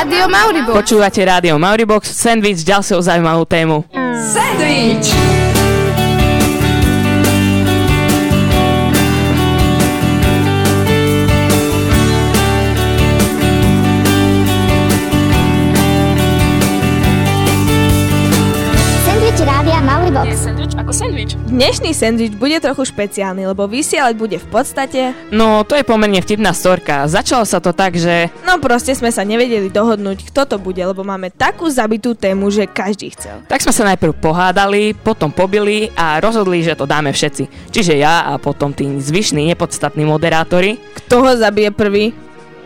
Rádio Mauribox. Počúvate Rádio Mauribox, sandwich, ďalšou zaujímavú tému. Sandwich Dnešný sendvič bude trochu špeciálny, lebo vysielať bude v podstate... No, to je pomerne vtipná storka. Začalo sa to tak, že... No proste sme sa nevedeli dohodnúť, kto to bude, lebo máme takú zabitú tému, že každý chcel. Tak sme sa najprv pohádali, potom pobili a rozhodli, že to dáme všetci. Čiže ja a potom tí zvyšní nepodstatní moderátori. Kto ho zabije prvý?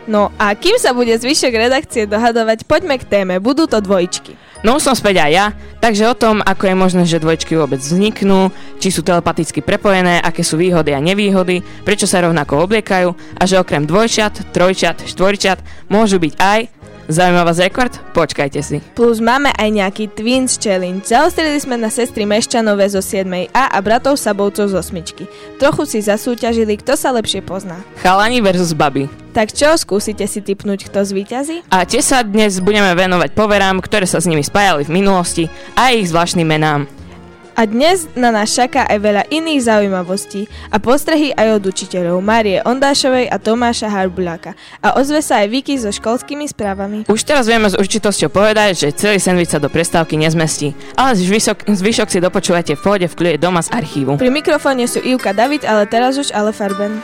No a kým sa bude zvyšok redakcie dohadovať, poďme k téme. Budú to dvojčky. No som späť aj ja, takže o tom, ako je možné, že dvojčky vôbec vzniknú, či sú telepaticky prepojené, aké sú výhody a nevýhody, prečo sa rovnako obliekajú a že okrem dvojčat, trojčat, štvorčat môžu byť aj Zaujímavá z rekord? Počkajte si. Plus máme aj nejaký Twins Challenge. Zaostrili sme na sestry Meščanové zo 7. A a bratov Sabovcov z 8. Trochu si zasúťažili, kto sa lepšie pozná. Chalani versus baby. Tak čo, skúsite si typnúť, kto zvíťazí? A tie sa dnes budeme venovať poverám, ktoré sa s nimi spájali v minulosti a ich zvláštnym menám. A dnes na nás čaká aj veľa iných zaujímavostí a postrehy aj od učiteľov Márie Ondášovej a Tomáša Harbuláka. A ozve sa aj Vicky so školskými správami. Už teraz vieme s určitosťou povedať, že celý sandwich sa do prestávky nezmestí, ale zvyšok, zvyšok si dopočúvate v pohode v kľude doma z archívu. Pri mikrofóne sú Ivka David, ale teraz už ale Farben.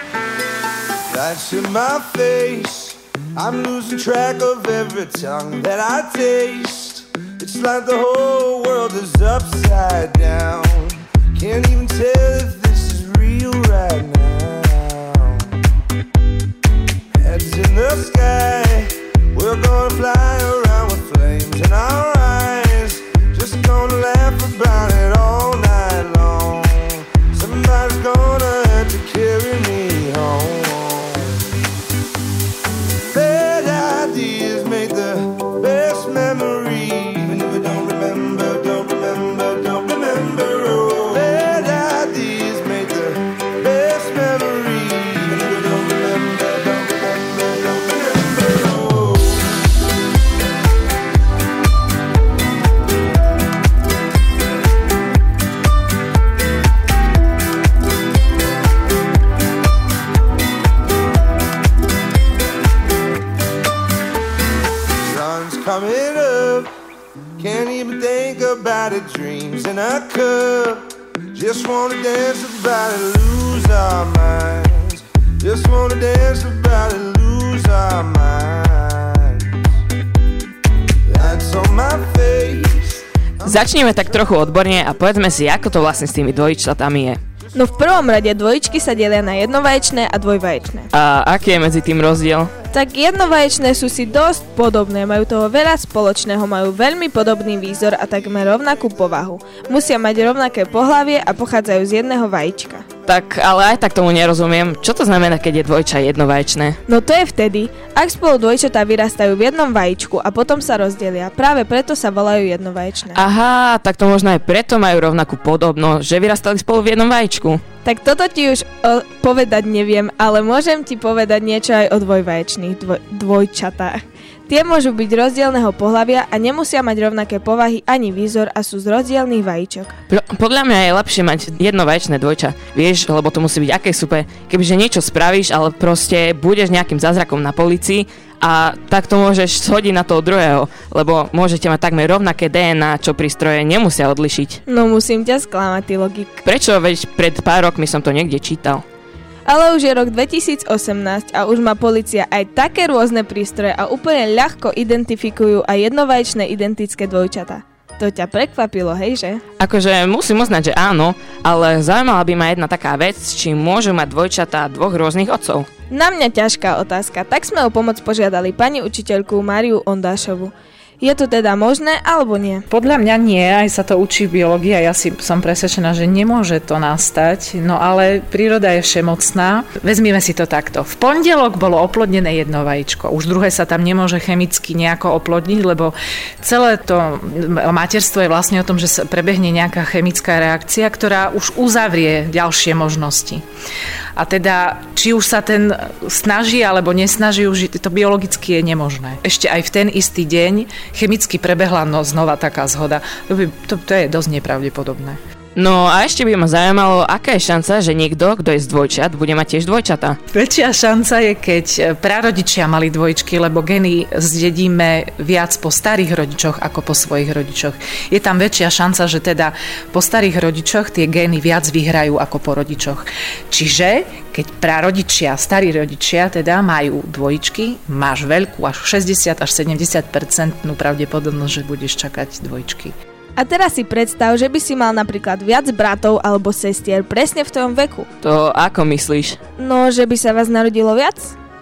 Lights in my face. I'm losing track of every tongue that I taste. It's like the whole world is upside down. Can't even tell if Just wanna dance about it, lose our minds. That's on my face. Začneme tak trochu odborne a povedzme si, ako to vlastne s tými dvojčatami je. No v prvom rade dvojičky sa delia na jednovaječné a dvojvaječné. A aký je medzi tým rozdiel? Tak jednovaječné sú si dosť podobné, majú toho veľa spoločného, majú veľmi podobný výzor a takmer rovnakú povahu. Musia mať rovnaké pohlavie a pochádzajú z jedného vajíčka. Tak, ale aj tak tomu nerozumiem. Čo to znamená, keď je dvojča jednovaječné? No to je vtedy, ak spolu dvojčatá vyrastajú v jednom vajíčku a potom sa rozdelia. Práve preto sa volajú jednovaječné. Aha, tak to možno aj preto majú rovnakú podobnosť, že vyrastali spolu v jednom vajíčku. Tak toto ti už o, povedať neviem, ale môžem ti povedať niečo aj o dvojvaječných dvoj, dvojčatách. Tie môžu byť rozdielného pohľavia a nemusia mať rovnaké povahy ani výzor a sú z rozdielných vajíčok. Pro- podľa mňa je lepšie mať jednovaječné dvojča. Vieš, lebo to musí byť aké super. Kebyže niečo spravíš, ale proste budeš nejakým zázrakom na policii a tak to môžeš shodiť na toho druhého, lebo môžete mať takmer rovnaké DNA, čo prístroje nemusia odlišiť. No musím ťa sklamať, ty logik. Prečo? Veď pred pár rokmi som to niekde čítal. Ale už je rok 2018 a už má policia aj také rôzne prístroje a úplne ľahko identifikujú aj jednovaječné identické dvojčatá. To ťa prekvapilo, hej, že? Akože musím uznať, že áno, ale zaujímala by ma jedna taká vec, či môžu mať dvojčatá dvoch rôznych otcov. Na mňa ťažká otázka, tak sme o pomoc požiadali pani učiteľku Máriu Ondášovu. Je to teda možné alebo nie? Podľa mňa nie, aj sa to učí v biológii a ja si som presvedčená, že nemôže to nastať, no ale príroda je všemocná. Vezmime si to takto. V pondelok bolo oplodnené jedno vajíčko, už druhé sa tam nemôže chemicky nejako oplodniť, lebo celé to materstvo je vlastne o tom, že sa prebehne nejaká chemická reakcia, ktorá už uzavrie ďalšie možnosti. A teda, či už sa ten snaží alebo nesnaží, už to biologicky je nemožné. Ešte aj v ten istý deň chemicky prebehla no, znova taká zhoda. To, by, to, to je dosť nepravdepodobné. No a ešte by ma zaujímalo, aká je šanca, že niekto, kto je z dvojčat, bude mať tiež dvojčata. Väčšia šanca je, keď prarodičia mali dvojčky, lebo geny zdedíme viac po starých rodičoch ako po svojich rodičoch. Je tam väčšia šanca, že teda po starých rodičoch tie gény viac vyhrajú ako po rodičoch. Čiže keď prarodičia, starí rodičia teda majú dvojičky, máš veľkú až 60 až 70% pravdepodobnosť, že budeš čakať dvojčky. A teraz si predstav, že by si mal napríklad viac bratov alebo sestier presne v tvojom veku. To ako myslíš? No, že by sa vás narodilo viac?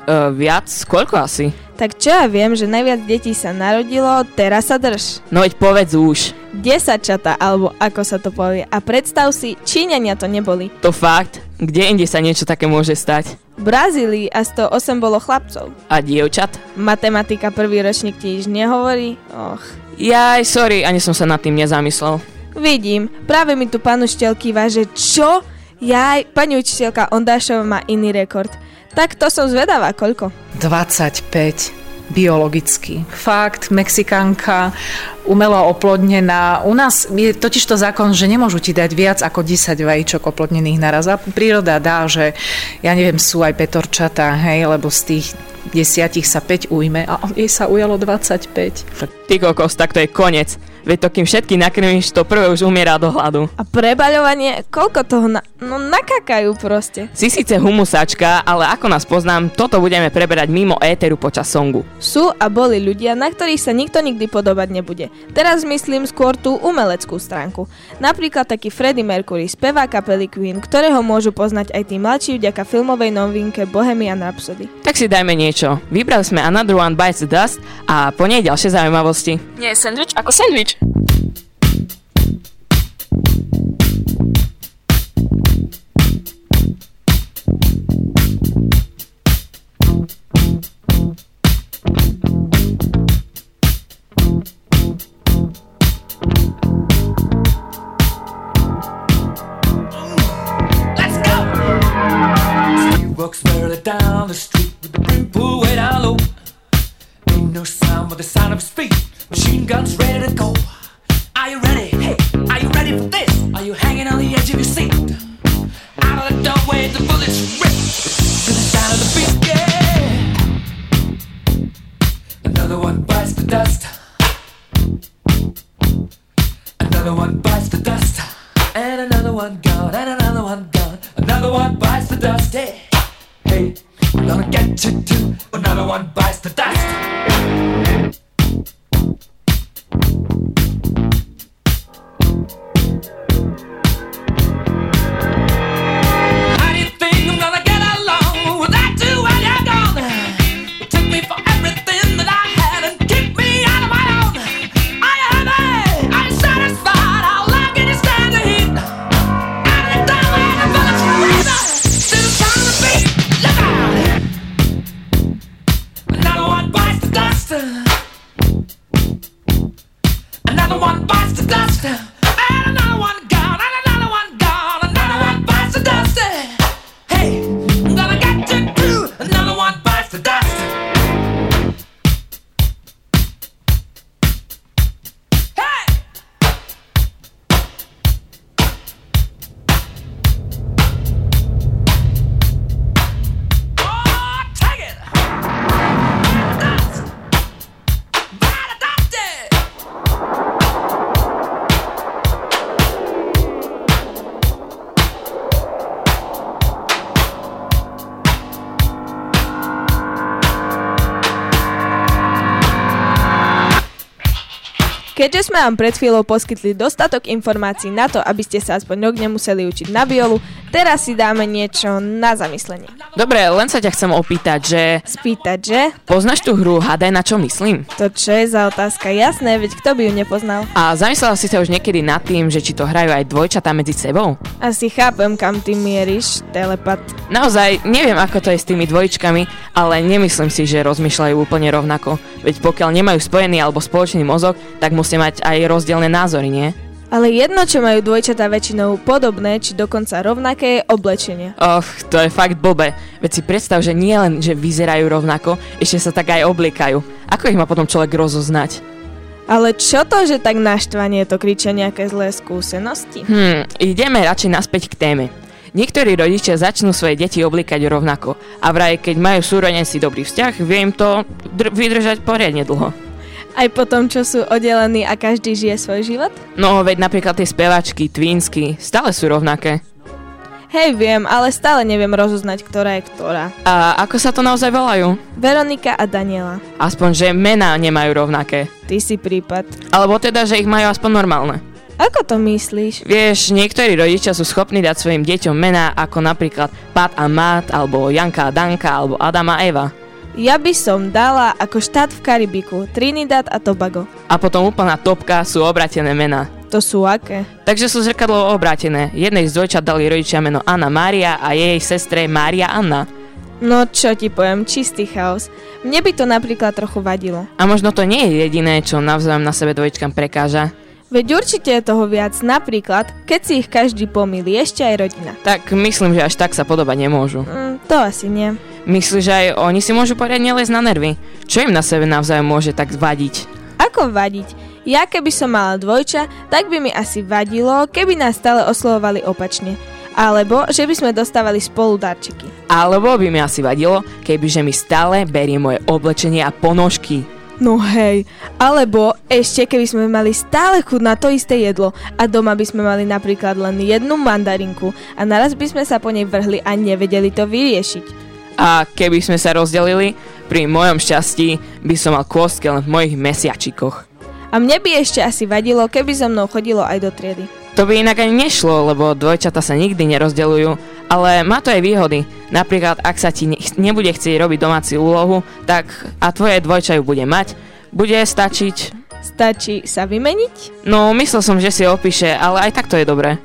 Uh, viac? Koľko asi? Tak čo ja viem, že najviac detí sa narodilo, teraz sa drž. No veď povedz už. 10 čata, alebo ako sa to povie. A predstav si, Číňania to neboli. To fakt? Kde inde sa niečo také môže stať? V Brazílii a 108 bolo chlapcov. A dievčat? Matematika prvý ročník tiež nehovorí? Och. Jaj, sorry, ani som sa nad tým nezamyslel. Vidím, práve mi tu pán učiteľ kýva, že čo? Jaj, pani učiteľka Ondášova má iný rekord. Tak to som zvedavá, koľko? 25 biologicky. Fakt, Mexikánka, umelo oplodnená. U nás je totiž to zákon, že nemôžu ti dať viac ako 10 vajíčok oplodnených naraz. A príroda dá, že ja neviem, sú aj petorčatá, hej, lebo z tých desiatich sa 5 ujme a jej sa ujalo 25. Ty kokos, tak to je koniec. Veď to kým všetky nakrmíš, to prvé už umiera do hladu. A prebaľovanie, koľko toho na... No nakakajú proste. Si síce humusačka, ale ako nás poznám, toto budeme preberať mimo éteru počas songu. Sú a boli ľudia, na ktorých sa nikto nikdy podobať nebude. Teraz myslím skôr tú umeleckú stránku. Napríklad taký Freddie Mercury, spevá kapely Queen, ktorého môžu poznať aj tí mladší vďaka filmovej novinke Bohemian Rhapsody. Tak si dajme niečo. Vybrali sme Another One Bites the Dust a po nej ďalšie zaujímavosti. Nie je sandwich ako sandwich. noite. Keďže sme vám pred chvíľou poskytli dostatok informácií na to, aby ste sa aspoň rok nemuseli učiť na biolu, teraz si dáme niečo na zamyslenie. Dobre, len sa ťa chcem opýtať, že Spýtať, že? poznáš tú hru Hadaj na čo myslím? To čo je za otázka? Jasné, veď kto by ju nepoznal? A zamyslela si sa už niekedy nad tým, že či to hrajú aj dvojčatá medzi sebou? Asi chápem, kam ty mieríš, telepat. Naozaj, neviem ako to je s tými dvojčkami, ale nemyslím si, že rozmýšľajú úplne rovnako. Veď pokiaľ nemajú spojený alebo spoločný mozog, tak musia mať aj rozdielne názory, nie? Ale jedno, čo majú dvojčatá väčšinou podobné, či dokonca rovnaké, je oblečenie. Och, to je fakt blbé. Veď si predstav, že nie len, že vyzerajú rovnako, ešte sa tak aj obliekajú. Ako ich má potom človek rozoznať? Ale čo to, že tak naštvanie to kričia nejaké zlé skúsenosti? Hm, ideme radšej naspäť k téme. Niektorí rodičia začnú svoje deti oblikať rovnako a vraj, keď majú súrodenci dobrý vzťah, vie im to dr- vydržať poriadne dlho. Aj po tom, čo sú oddelení a každý žije svoj život? No, veď napríklad tie spevačky, twinsky, stále sú rovnaké. Hej, viem, ale stále neviem rozoznať, ktorá je ktorá. A ako sa to naozaj volajú? Veronika a Daniela. Aspoň, že mená nemajú rovnaké. Ty si prípad. Alebo teda, že ich majú aspoň normálne. Ako to myslíš? Vieš, niektorí rodičia sú schopní dať svojim deťom mená ako napríklad Pat a Mat, alebo Janka a Danka, alebo Adam a Eva. Ja by som dala ako štát v Karibiku Trinidad a Tobago. A potom úplná topka sú obratené mená. To sú aké? Takže sú zrkadlo obrátené. Jednej z dvojčat dali rodičia meno Anna Mária a jej sestre Mária Anna. No čo ti poviem, čistý chaos. Mne by to napríklad trochu vadilo. A možno to nie je jediné, čo navzájom na sebe dvojčkám prekáža. Veď určite je toho viac, napríklad, keď si ich každý pomýli, ešte aj rodina. Tak myslím, že až tak sa podobať nemôžu. Mm, to asi nie. Myslíš, že aj oni si môžu poriadne lesť na nervy? Čo im na sebe navzájom môže tak vadiť? Ako vadiť? Ja keby som mala dvojča, tak by mi asi vadilo, keby nás stále oslovovali opačne. Alebo, že by sme dostávali spolu darčeky. Alebo by mi asi vadilo, kebyže mi stále berie moje oblečenie a ponožky. No hej, alebo ešte keby sme mali stále chuť na to isté jedlo a doma by sme mali napríklad len jednu mandarinku a naraz by sme sa po nej vrhli a nevedeli to vyriešiť. A keby sme sa rozdelili, pri mojom šťastí by som mal kôstke len v mojich mesiačikoch. A mne by ešte asi vadilo, keby so mnou chodilo aj do triedy. To by inak ani nešlo, lebo dvojčata sa nikdy nerozdeľujú, ale má to aj výhody. Napríklad, ak sa ti ne- nebude chcieť robiť domáci úlohu, tak a tvoje dvojča ju bude mať, bude stačiť... Stačí sa vymeniť? No, myslel som, že si opíše, ale aj tak to je dobré.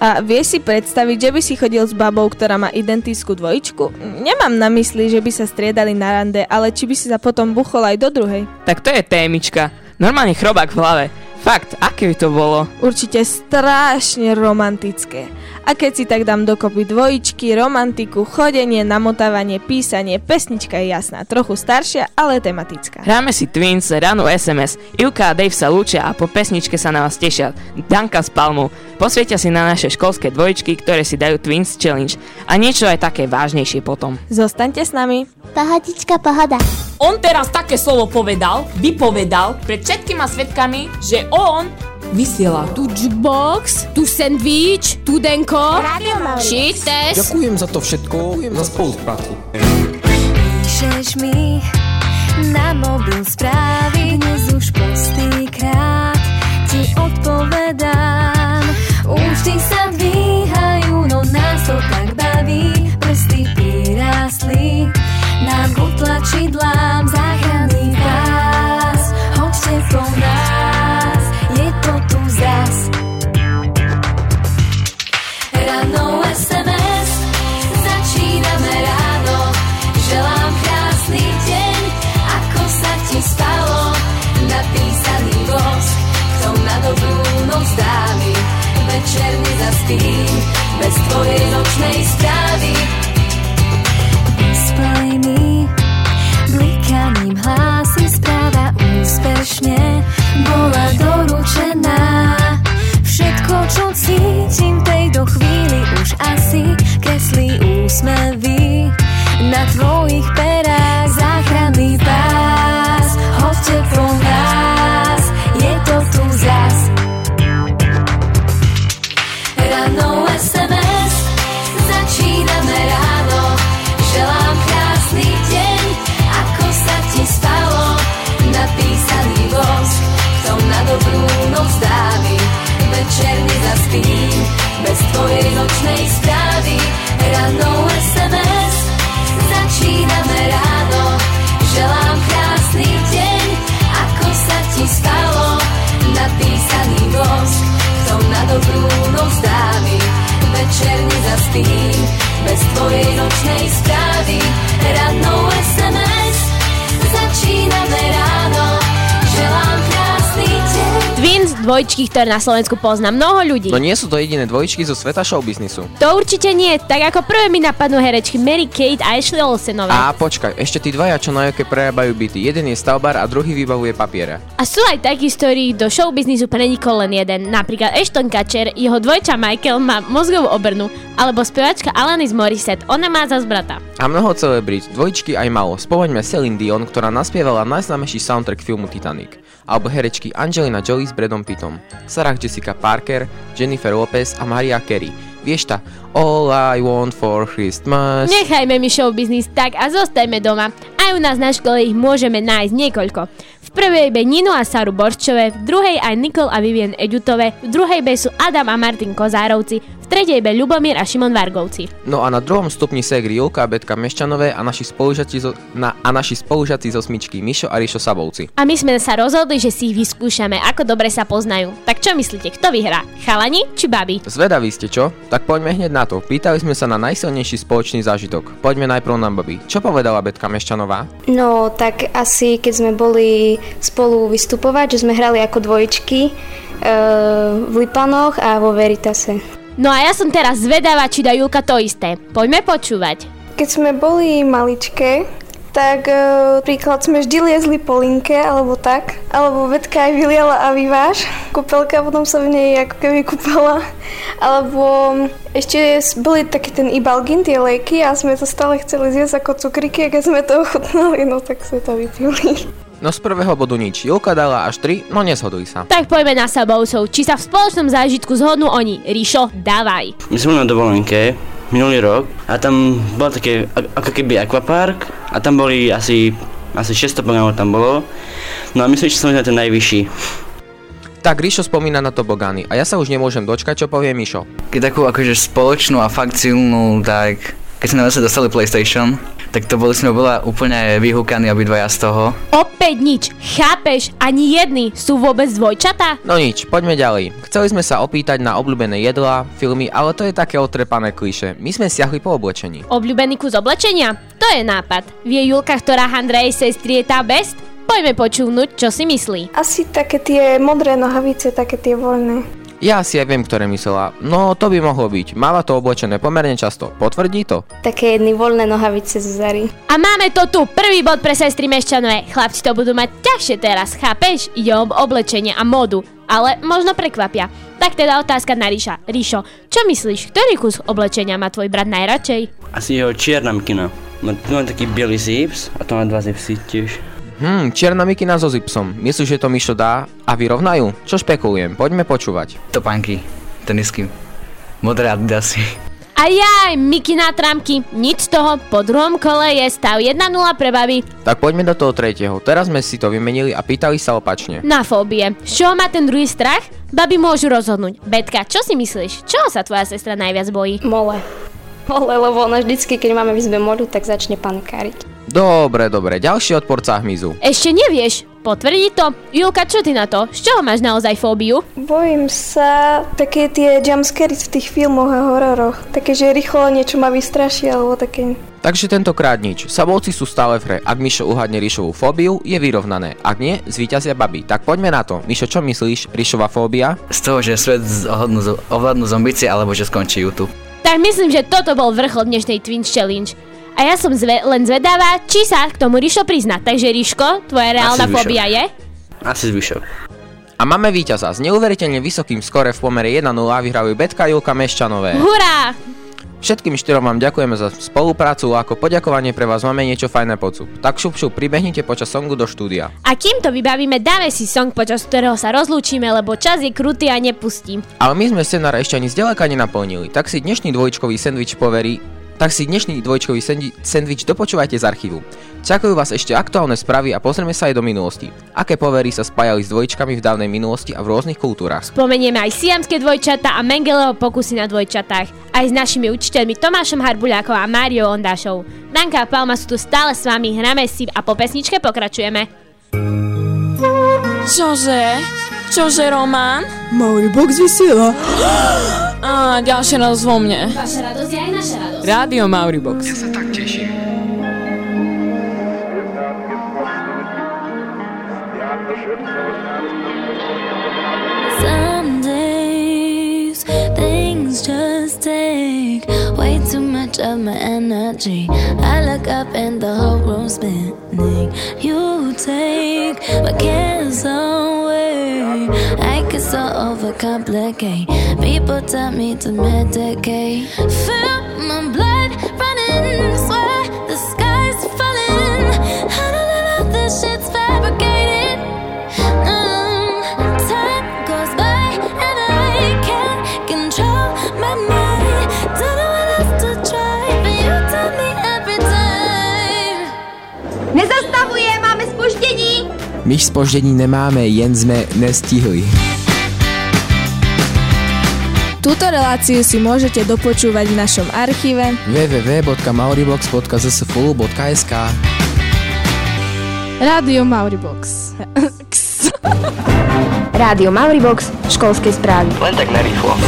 A vieš si predstaviť, že by si chodil s babou, ktorá má identickú dvojičku? Nemám na mysli, že by sa striedali na rande, ale či by si sa potom buchol aj do druhej. Tak to je témička. Normálne chrobák v hlave. Fakt, aké by to bolo? Určite strašne romantické. A keď si tak dám dokopy dvojičky, romantiku, chodenie, namotávanie, písanie, pesnička je jasná, trochu staršia, ale tematická. Hráme si Twins, ráno SMS, Ivka a Dave sa lúčia a po pesničke sa na vás tešia. Danka s Palmou. Posvietia si na naše školské dvojičky, ktoré si dajú Twins Challenge. A niečo aj také vážnejšie potom. Zostaňte s nami. Pohodička, pohoda. On teraz také slovo povedal, vypovedal pred všetkými svetkami, že on vysiela tu jukebox, tu sandwich, tu denko, shit test. Ďakujem za to všetko, ďakujem za spoluprácu. Píšeš mi na mobil správy Dnes už po krát ti odpovedám. Účty sa dvíhajú, no nás to tak baví. Prsty prirástli nám ku po nás Je to tu zas. Ráno SMS Začíname ráno. Želám krásny deň Ako sa ti spalo Napísaný bosk Kto na dobrú noc Večer nezaspím Bez tvojej nočnej správy už asi kreslí úsmevy dvojčky, ktoré na Slovensku pozná mnoho ľudí. No nie sú to jediné dvojičky zo sveta showbiznisu. To určite nie, tak ako prvé mi napadnú herečky Mary Kate a Ashley Olsenové. A počkaj, ešte tí dvaja, čo na joke prerábajú byty. Jeden je stavbar a druhý vybavuje papiere. A sú aj takí, z ktorých do showbiznisu prenikol len jeden. Napríklad Ashton Kutcher, jeho dvojča Michael má mozgovú obrnu, alebo spevačka Alanis Morissette, ona má zas brata. A mnoho celebrít, dvojičky aj malo. Spomeňme Celine Dion, ktorá naspievala najznámejší soundtrack filmu Titanic. Alebo herečky Angelina Jolie s Bradom Pittom, Sarah Jessica Parker, Jennifer Lopez a Maria Carey. Vieš ta, All I want for Christmas. Nechajme mi showbiznis tak a zostajme doma. Aj u nás na škole ich môžeme nájsť niekoľko. V prvej B Ninu a Saru Borčové, v druhej aj Nikol a Vivien Eďutové, v druhej B sú Adam a Martin Kozárovci, v tretej B Ľubomír a Šimon Vargovci. No a na druhom stupni segri Julka a Betka Meščanové a naši spolužiaci zo, na, a naši spolužiaci zo smyčky Mišo a Rišo Sabovci. A my sme sa rozhodli, že si ich vyskúšame, ako dobre sa poznajú. Tak čo myslíte, kto vyhrá? Chalani či baby? Zvedaví ste čo? Tak poďme hneď na to. Pýtali sme sa na najsilnejší spoločný zážitok. Poďme najprv na baby. Čo povedala Betka Meščanová? No, tak asi keď sme boli spolu vystupovať, že sme hrali ako dvojičky e, v Lipanoch a vo Veritase. No a ja som teraz zvedavá, či dá Julka to isté. Poďme počúvať. Keď sme boli maličké, tak e, príklad sme vždy liezli po linke, alebo tak. Alebo Vetka aj vyliala a vyváš. Kúpelka, potom sa v nej ako keby kúpala. Alebo ešte boli taký ten ibalgin, tie leky a sme to stále chceli zjesť ako cukriky a keď sme to ochutnali, no tak sme to vypili. No z prvého bodu nič. Julka dala až 3, no nezhoduj sa. Tak poďme na Sabovcov, či sa v spoločnom zážitku zhodnú oni. Ríšo, dávaj. My sme na dovolenke minulý rok a tam bol také ako keby akvapark a tam boli asi, asi 600 programov tam bolo. No a myslím, že som na ten najvyšší. Tak Rišo spomína na tobogány a ja sa už nemôžem dočkať, čo povie Mišo. Keď takú akože spoločnú a fakt silnú, tak keď sme zase dostali PlayStation, tak to boli sme bola úplne vyhúkaní obidvaja z toho. Opäť nič, chápeš, ani jedni sú vôbec dvojčatá? No nič, poďme ďalej. Chceli sme sa opýtať na obľúbené jedlá, filmy, ale to je také otrepané kliše. My sme siahli po oblečení. Obľúbený kus oblečenia? To je nápad. Vie Julka, ktorá handra jej sestry je tá best? Poďme počúvnuť, čo si myslí. Asi také tie modré nohavice, také tie voľné. Ja si aj viem, ktoré myslela. No to by mohlo byť. Máva to oblečené pomerne často. Potvrdí to? Také jedny voľné nohavice zo Zary. A máme to tu, prvý bod pre sestry Meščanové. Chlapci to budú mať ťažšie teraz, chápeš? Ide o oblečenie a modu, ale možno prekvapia. Tak teda otázka na Ríša. Ríšo, čo myslíš, ktorý kus oblečenia má tvoj brat najradšej? Asi jeho čierna mikina. Má, tu má taký biely zips a to má dva zipsy tiež. Hm, čierna mikina so zipsom. Myslíš, že to Mišo dá a vyrovnajú? Čo špekulujem? Poďme počúvať. Topánky, tenisky, modré adidasy. A jaj, Miky na tramky, nič z toho, po druhom kole je stav 1-0 pre baby Tak poďme do toho tretieho. Teraz sme si to vymenili a pýtali sa opačne. na fóbie. Z čoho má ten druhý strach? Baby môžu rozhodnúť. Betka, čo si myslíš? Čoho sa tvoja sestra najviac bojí? Mole. Mole, lebo ona vždycky, keď máme v izbe modu, tak začne panikáriť. Dobre, dobre. Ďalší odporca hmyzu. Ešte nevieš? Potvrdí to? Julka, čo ty na to? Z čoho máš naozaj fóbiu? Bojím sa také tie jumpscary v tých filmoch a hororoch. Také, že rýchlo niečo ma vystraší alebo také. Takže tentokrát nič. Sabovci sú stále v hre. Ak Mišo uhadne Ríšovú fóbiu, je vyrovnané. Ak nie, zvíťazia baby. Tak poďme na to. Mišo, čo myslíš? Ríšová fóbia? Z toho, že svet ovládnu, zombíci, alebo že skončí YouTube. Tak myslím, že toto bol vrchol dnešnej Twins Challenge. A ja som zve- len zvedavá, či sa k tomu Ríšo prizná. Takže Ríško, tvoja reálna fóbia je? Asi zvyšok. A máme víťaza. S neuveriteľne vysokým skore v pomere 1-0 vyhrajú Betka a Julka Meščanové. Hurá! Všetkým štyrom vám ďakujeme za spoluprácu a ako poďakovanie pre vás máme niečo fajné pocup. Tak šup šup, pribehnite počas songu do štúdia. A kým to vybavíme, dáme si song, počas ktorého sa rozlúčime, lebo čas je krutý a nepustím. Ale my sme scenár ešte ani zďaleka nenaplnili, tak si dnešný dvojčkový sendvič poverí, tak si dnešný dvojčkový sendvič dopočúvajte z archívu. Čakajú vás ešte aktuálne správy a pozrieme sa aj do minulosti. Aké povery sa spájali s dvojčkami v dávnej minulosti a v rôznych kultúrach. Spomenieme aj siamské dvojčata a Mengeleho pokusy na dvojčatách. Aj s našimi učiteľmi Tomášom Harbuľákom a Máriou Ondášou. Danka a Palma sú tu stále s vami, hráme si a po pesničke pokračujeme. Čože? Čože, Roman? Mauribox vysiela. Á, ďalšia radosť vo mne. Vaša radosť je aj naša radosť. Rádio Mauribox. Ja sa tak teším. Some days things just take way too much of my energy. I look up and the whole room's spinning. You take my cares on. I get so overcomplicate. People tell me to medicate. Feel my blood My spoždení nemáme, jen sme nestihli. Túto reláciu si môžete dopočúvať v našom archíve www.mauribox.zsfulu.sk Rádio Mauribox. Rádio Mauribox, školskej správy. Len tak narýchlo.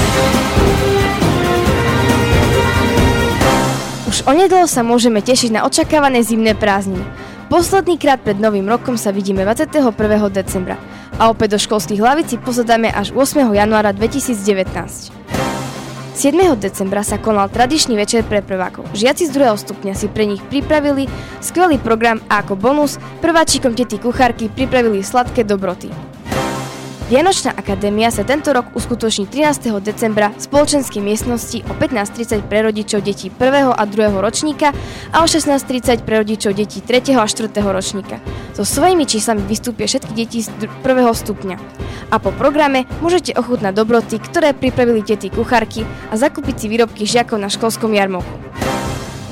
Už onedlho sa môžeme tešiť na očakávané zimné prázdniny. Posledný krát pred novým rokom sa vidíme 21. decembra a opäť do školských hlavici posadáme až 8. januára 2019. 7. decembra sa konal tradičný večer pre prvákov. Žiaci z druhého stupňa si pre nich pripravili skvelý program a ako bonus prváčikom tety kuchárky pripravili sladké dobroty. Vianočná akadémia sa tento rok uskutoční 13. decembra v spoločenskej miestnosti o 15.30 pre rodičov detí 1. a 2. ročníka a o 16.30 pre rodičov detí 3. a 4. ročníka. So svojimi číslami vystúpia všetky deti z 1. stupňa. A po programe môžete ochutnať dobroty, ktoré pripravili tety kuchárky a zakúpiť si výrobky žiakov na školskom jarmoku.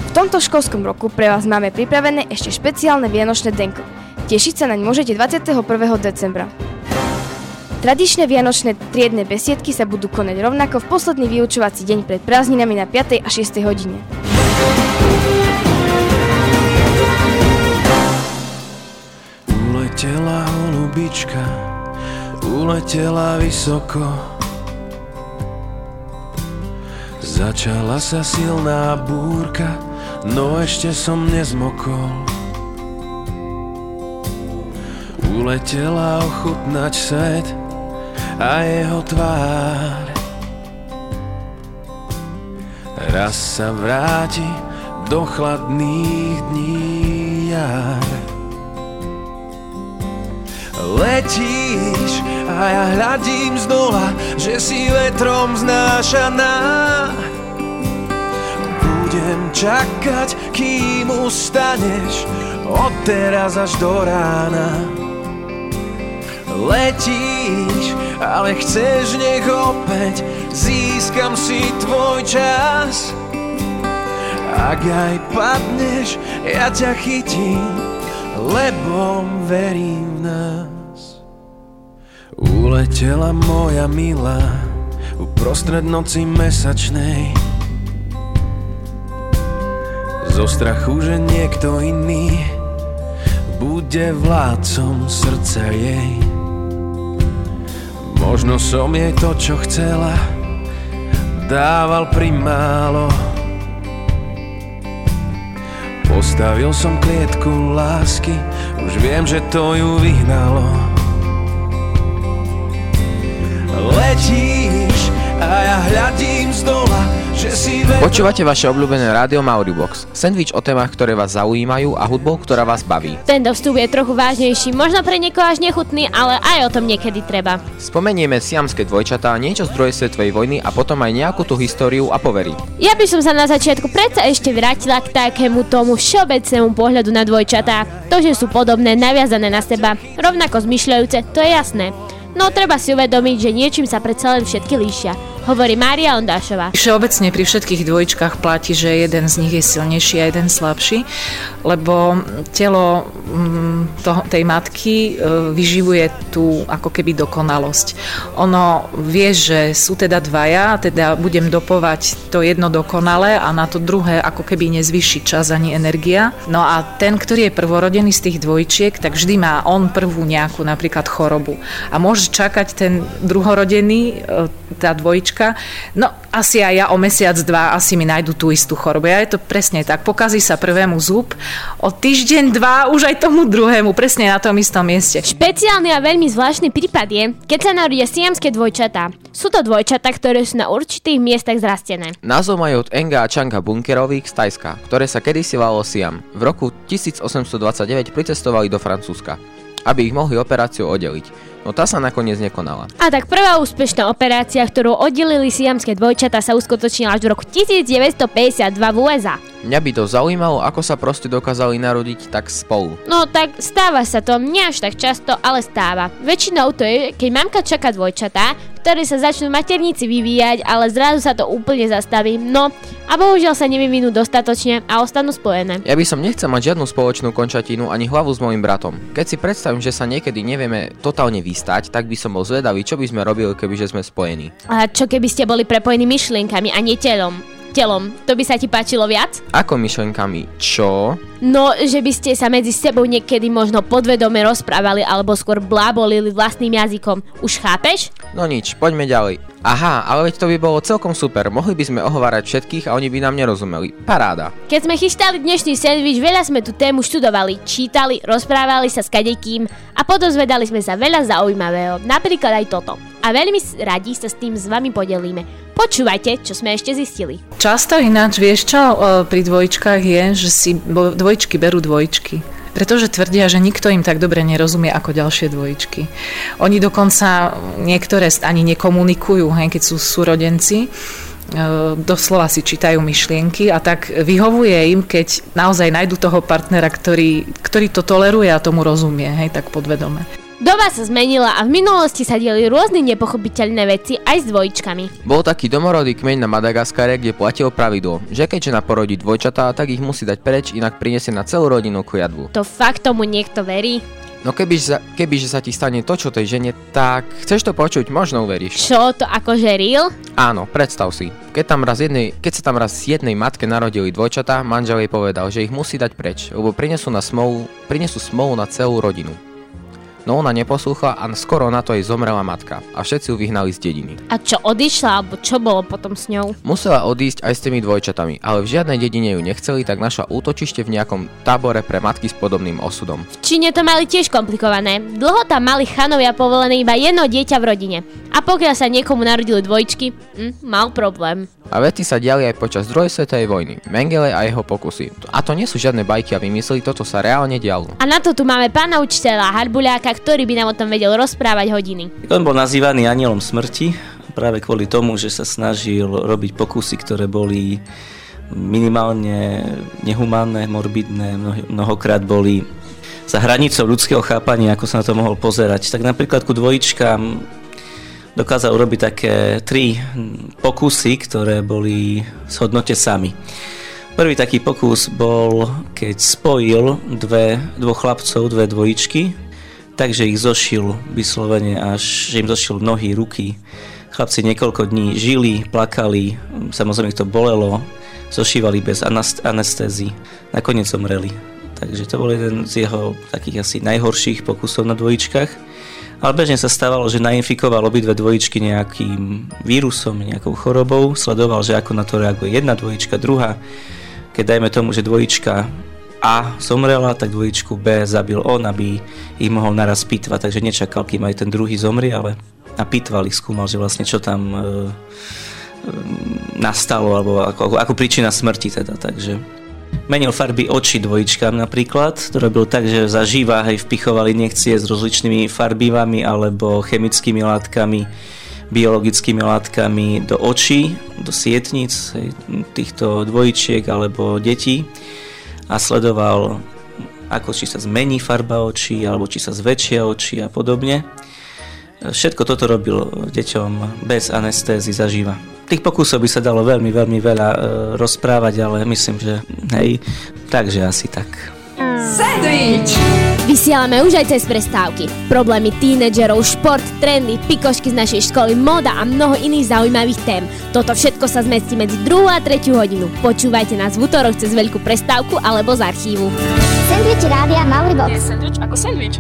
V tomto školskom roku pre vás máme pripravené ešte špeciálne vianočné denko. Tešiť sa naň môžete 21. decembra. Tradičné vianočné triedne besiedky sa budú konať rovnako v posledný vyučovací deň pred prázdninami na 5. a 6. hodine. Uletela holubička, uletela vysoko. Začala sa silná búrka, no ešte som nezmokol. Uletela ochutnať svet a jeho tvár. Raz sa vráti do chladných dní jar. Letíš a ja hľadím z dola, že si vetrom znášaná. Budem čakať, kým ustaneš, od teraz až do rána. Letíš, ale chceš, nech opäť získam si tvoj čas. Ak aj padneš, ja ťa chytím, lebo verím v nás. Uletela moja milá uprostred noci mesačnej. Zo strachu, že niekto iný bude vládcom srdca jej. Možno som jej to, čo chcela, dával primálo. Postavil som klietku lásky, už viem, že to ju vyhnalo. Letíš a ja hľadím z dola. Počúvate vaše obľúbené rádio Mauribox. Sandwich o témach, ktoré vás zaujímajú a hudbou, ktorá vás baví. Tento vstup je trochu vážnejší, možno pre niekoho až nechutný, ale aj o tom niekedy treba. Spomenieme siamské dvojčatá, niečo z druhej svetovej vojny a potom aj nejakú tú históriu a povery. Ja by som sa na začiatku predsa ešte vrátila k takému tomu všeobecnému pohľadu na dvojčatá. To, že sú podobné, naviazané na seba, rovnako zmyšľajúce, to je jasné. No treba si uvedomiť, že niečím sa predsa len všetky líšia. Hovorí Mária Ondášová. Všeobecne pri všetkých dvojčkách platí, že jeden z nich je silnejší a jeden slabší, lebo telo mm, toho, tej matky e, vyživuje tú ako keby dokonalosť. Ono vie, že sú teda dvaja, teda budem dopovať to jedno dokonale a na to druhé ako keby nezvyši čas ani energia. No a ten, ktorý je prvorodený z tých dvojčiek, tak vždy má on prvú nejakú napríklad chorobu. A môže čakať ten druhorodený, e, tá dvojčka, dvojčka. No asi aj ja o mesiac, dva asi mi nájdu tú istú chorobu. Ja je to presne tak. Pokazí sa prvému zub, o týždeň, dva už aj tomu druhému, presne na tom istom mieste. Špeciálny a veľmi zvláštny prípad je, keď sa narodia siamské dvojčatá. Sú to dvojčatá, ktoré sú na určitých miestach zrastené. Názov majú od Enga a Changa Bunkerových z Tajska, ktoré sa kedysi volalo Siam. V roku 1829 pricestovali do Francúzska, aby ich mohli operáciu oddeliť. No tá sa nakoniec nekonala. A tak prvá úspešná operácia, ktorú oddelili siamské dvojčatá, sa uskutočnila až v roku 1952 v USA. Mňa by to zaujímalo, ako sa proste dokázali narodiť tak spolu. No tak stáva sa to, nie až tak často, ale stáva. Väčšinou to je, keď mamka čaká dvojčatá, ktoré sa začnú materníci vyvíjať, ale zrazu sa to úplne zastaví. No a bohužiaľ sa nevyvinú dostatočne a ostanú spojené. Ja by som nechcel mať žiadnu spoločnú končatinu ani hlavu s mojim bratom. Keď si predstavím, že sa niekedy nevieme totálne vystať, tak by som bol zvedavý, čo by sme robili, kebyže sme spojení. A čo keby ste boli prepojení myšlienkami a nie telom? Telom, to by sa ti páčilo viac? Ako myšlenkami? Čo? No, že by ste sa medzi sebou niekedy možno podvedome rozprávali alebo skôr blábolili vlastným jazykom. Už chápeš? No nič, poďme ďalej. Aha, ale veď to by bolo celkom super. Mohli by sme ohovárať všetkých a oni by nám nerozumeli. Paráda. Keď sme chystali dnešný sandwich, veľa sme tú tému študovali, čítali, rozprávali sa s kadekým a podozvedali sme sa veľa zaujímavého, napríklad aj toto. A veľmi radi sa s tým s vami podelíme. Počúvajte, čo sme ešte zistili. Často ináč, vieš čo, pri dvojčkách je, že si dvojčky berú dvojčky. Pretože tvrdia, že nikto im tak dobre nerozumie ako ďalšie dvojičky. Oni dokonca niektoré ani nekomunikujú, hej, keď sú súrodenci. E, doslova si čítajú myšlienky a tak vyhovuje im, keď naozaj nájdu toho partnera, ktorý, ktorý to toleruje a tomu rozumie, hej, tak podvedome. Doba sa zmenila a v minulosti sa dieli rôzne nepochopiteľné veci aj s dvojčkami. Bol taký domorodý kmeň na Madagaskare, kde platilo pravidlo, že keď žena porodí dvojčatá, tak ich musí dať preč, inak prinesie na celú rodinu kliatbu. To fakt tomu niekto verí? No keby, sa, keby že sa ti stane to, čo tej žene, tak chceš to počuť, možno uveríš. Čo, to akože real? Áno, predstav si. Keď, tam raz jednej, keď sa tam raz jednej matke narodili dvojčatá, manžel jej povedal, že ich musí dať preč, lebo prinesú, na smolu, prinesú smolu na celú rodinu. No ona neposlúchla a skoro na to jej zomrela matka a všetci ju vyhnali z dediny. A čo odišla, alebo čo bolo potom s ňou? Musela odísť aj s tými dvojčatami, ale v žiadnej dedine ju nechceli, tak našla útočište v nejakom tábore pre matky s podobným osudom. V Číne to mali tiež komplikované. Dlho tam mali chanovia povolené iba jedno dieťa v rodine. A pokiaľ sa niekomu narodili dvojčky, hm, mal problém. A vety sa diali aj počas druhej svetovej vojny, Mengele a jeho pokusy. A to nie sú žiadne bajky a vymysly, toto sa reálne dialo. A na to tu máme pána učiteľa Harbuľáka, ktorý by nám o tom vedel rozprávať hodiny. On bol nazývaný anielom smrti práve kvôli tomu, že sa snažil robiť pokusy, ktoré boli minimálne nehumánne, morbidné, mnoho- mnohokrát boli za hranicou ľudského chápania, ako sa na to mohol pozerať. Tak napríklad ku dvojičkám dokázal urobiť také tri pokusy, ktoré boli shodnote sami. Prvý taký pokus bol, keď spojil dve, dvoch chlapcov, dve dvojičky, takže ich zošil vyslovene až, že im zošil nohy, ruky. Chlapci niekoľko dní žili, plakali, samozrejme ich to bolelo, zošívali bez anestézy, nakoniec zomreli. Takže to bol jeden z jeho takých asi najhorších pokusov na dvojičkách. Ale bežne sa stávalo, že nainfikoval obidve dvojičky nejakým vírusom, nejakou chorobou, sledoval, že ako na to reaguje jedna dvojička, druhá. Keď dajme tomu, že dvojička A zomrela, tak dvojičku B zabil on, aby ich mohol naraz pitvať, takže nečakal, kým aj ten druhý zomrie, ale a pitval ich, skúmal, že vlastne čo tam e, e, nastalo, alebo ako, ako príčina smrti teda, takže. Menil farby očí dvojičkám napríklad, to robil tak, že zažíva hej, vpichovali injekcie s rozličnými farbivami alebo chemickými látkami, biologickými látkami do očí, do sietnic hej, týchto dvojičiek alebo detí a sledoval, ako či sa zmení farba očí alebo či sa zväčšia oči a podobne. Všetko toto robil deťom bez anestézy zažíva. Tých pokusov by sa dalo veľmi, veľmi veľa e, rozprávať, ale myslím, že hej, takže asi tak. Sandwich! Vysielame už aj cez prestávky. Problémy tínedžerov, šport, trendy, pikošky z našej školy, moda a mnoho iných zaujímavých tém. Toto všetko sa zmestí medzi 2 a 3 hodinu. Počúvajte nás v útorok cez veľkú prestávku alebo z archívu. Sandwich rádia Mauribox. Je sandwich ako sandwich.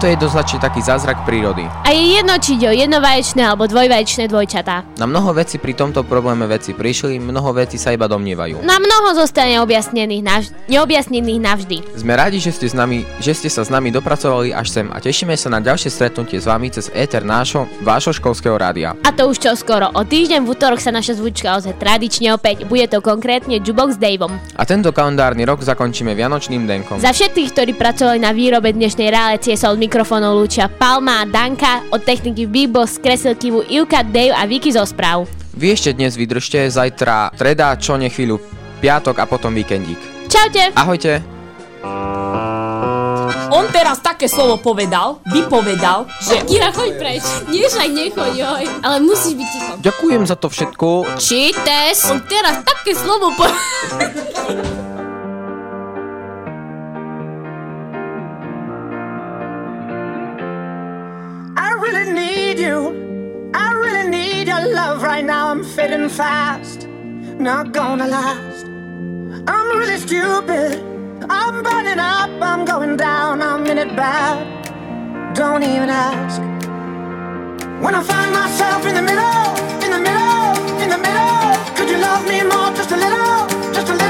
Je to jednoznačne taký zázrak prírody. A je jedno, či ide o jednovaječné alebo dvojvaječné dvojčatá. Na mnoho vecí pri tomto probléme veci prišli, mnoho vecí sa iba domnievajú. Na mnoho zostane objasnených navž- neobjasnených navždy. Sme radi, že ste, s nami, že ste sa s nami dopracovali až sem a tešíme sa na ďalšie stretnutie s vami cez éter nášho, vášho školského rádia. A to už čo skoro. O týždeň v útorok sa naša zvučka ozve tradične opäť. Bude to konkrétne Jukebox s Daveom. A tento kalendárny rok zakončíme Vianočným denkom. Za všetkých, ktorí pracovali na výrobe dnešnej relácie od mikrofónov lúčia Palma a Danka, od techniky Bigbox, kreselkyvu Ivka, Dave a Vicky zo správ. Vy ešte dnes vydržte, zajtra treda, čo ne chvíľu piatok a potom víkendík. Čaute! Ahojte! On teraz také slovo povedal, vypovedal, že... Kira, choď preč. Nie, však nechoď, joj. Ale musíš byť ticho. Ďakujem za to všetko. Čites. On teraz také slovo po... love right now. I'm fading fast, not gonna last. I'm really stupid. I'm burning up, I'm going down, I'm in it bad. Don't even ask. When I find myself in the middle, in the middle, in the middle, could you love me more, just a little, just a little?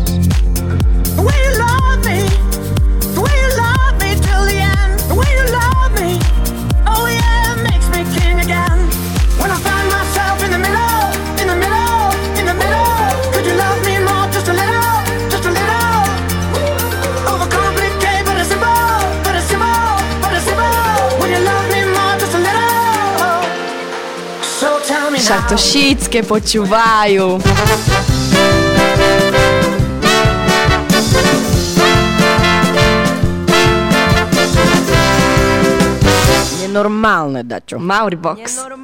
Však to šítske počúvajú. Nenormálne, Dačo. Mauribox. Nenormálne.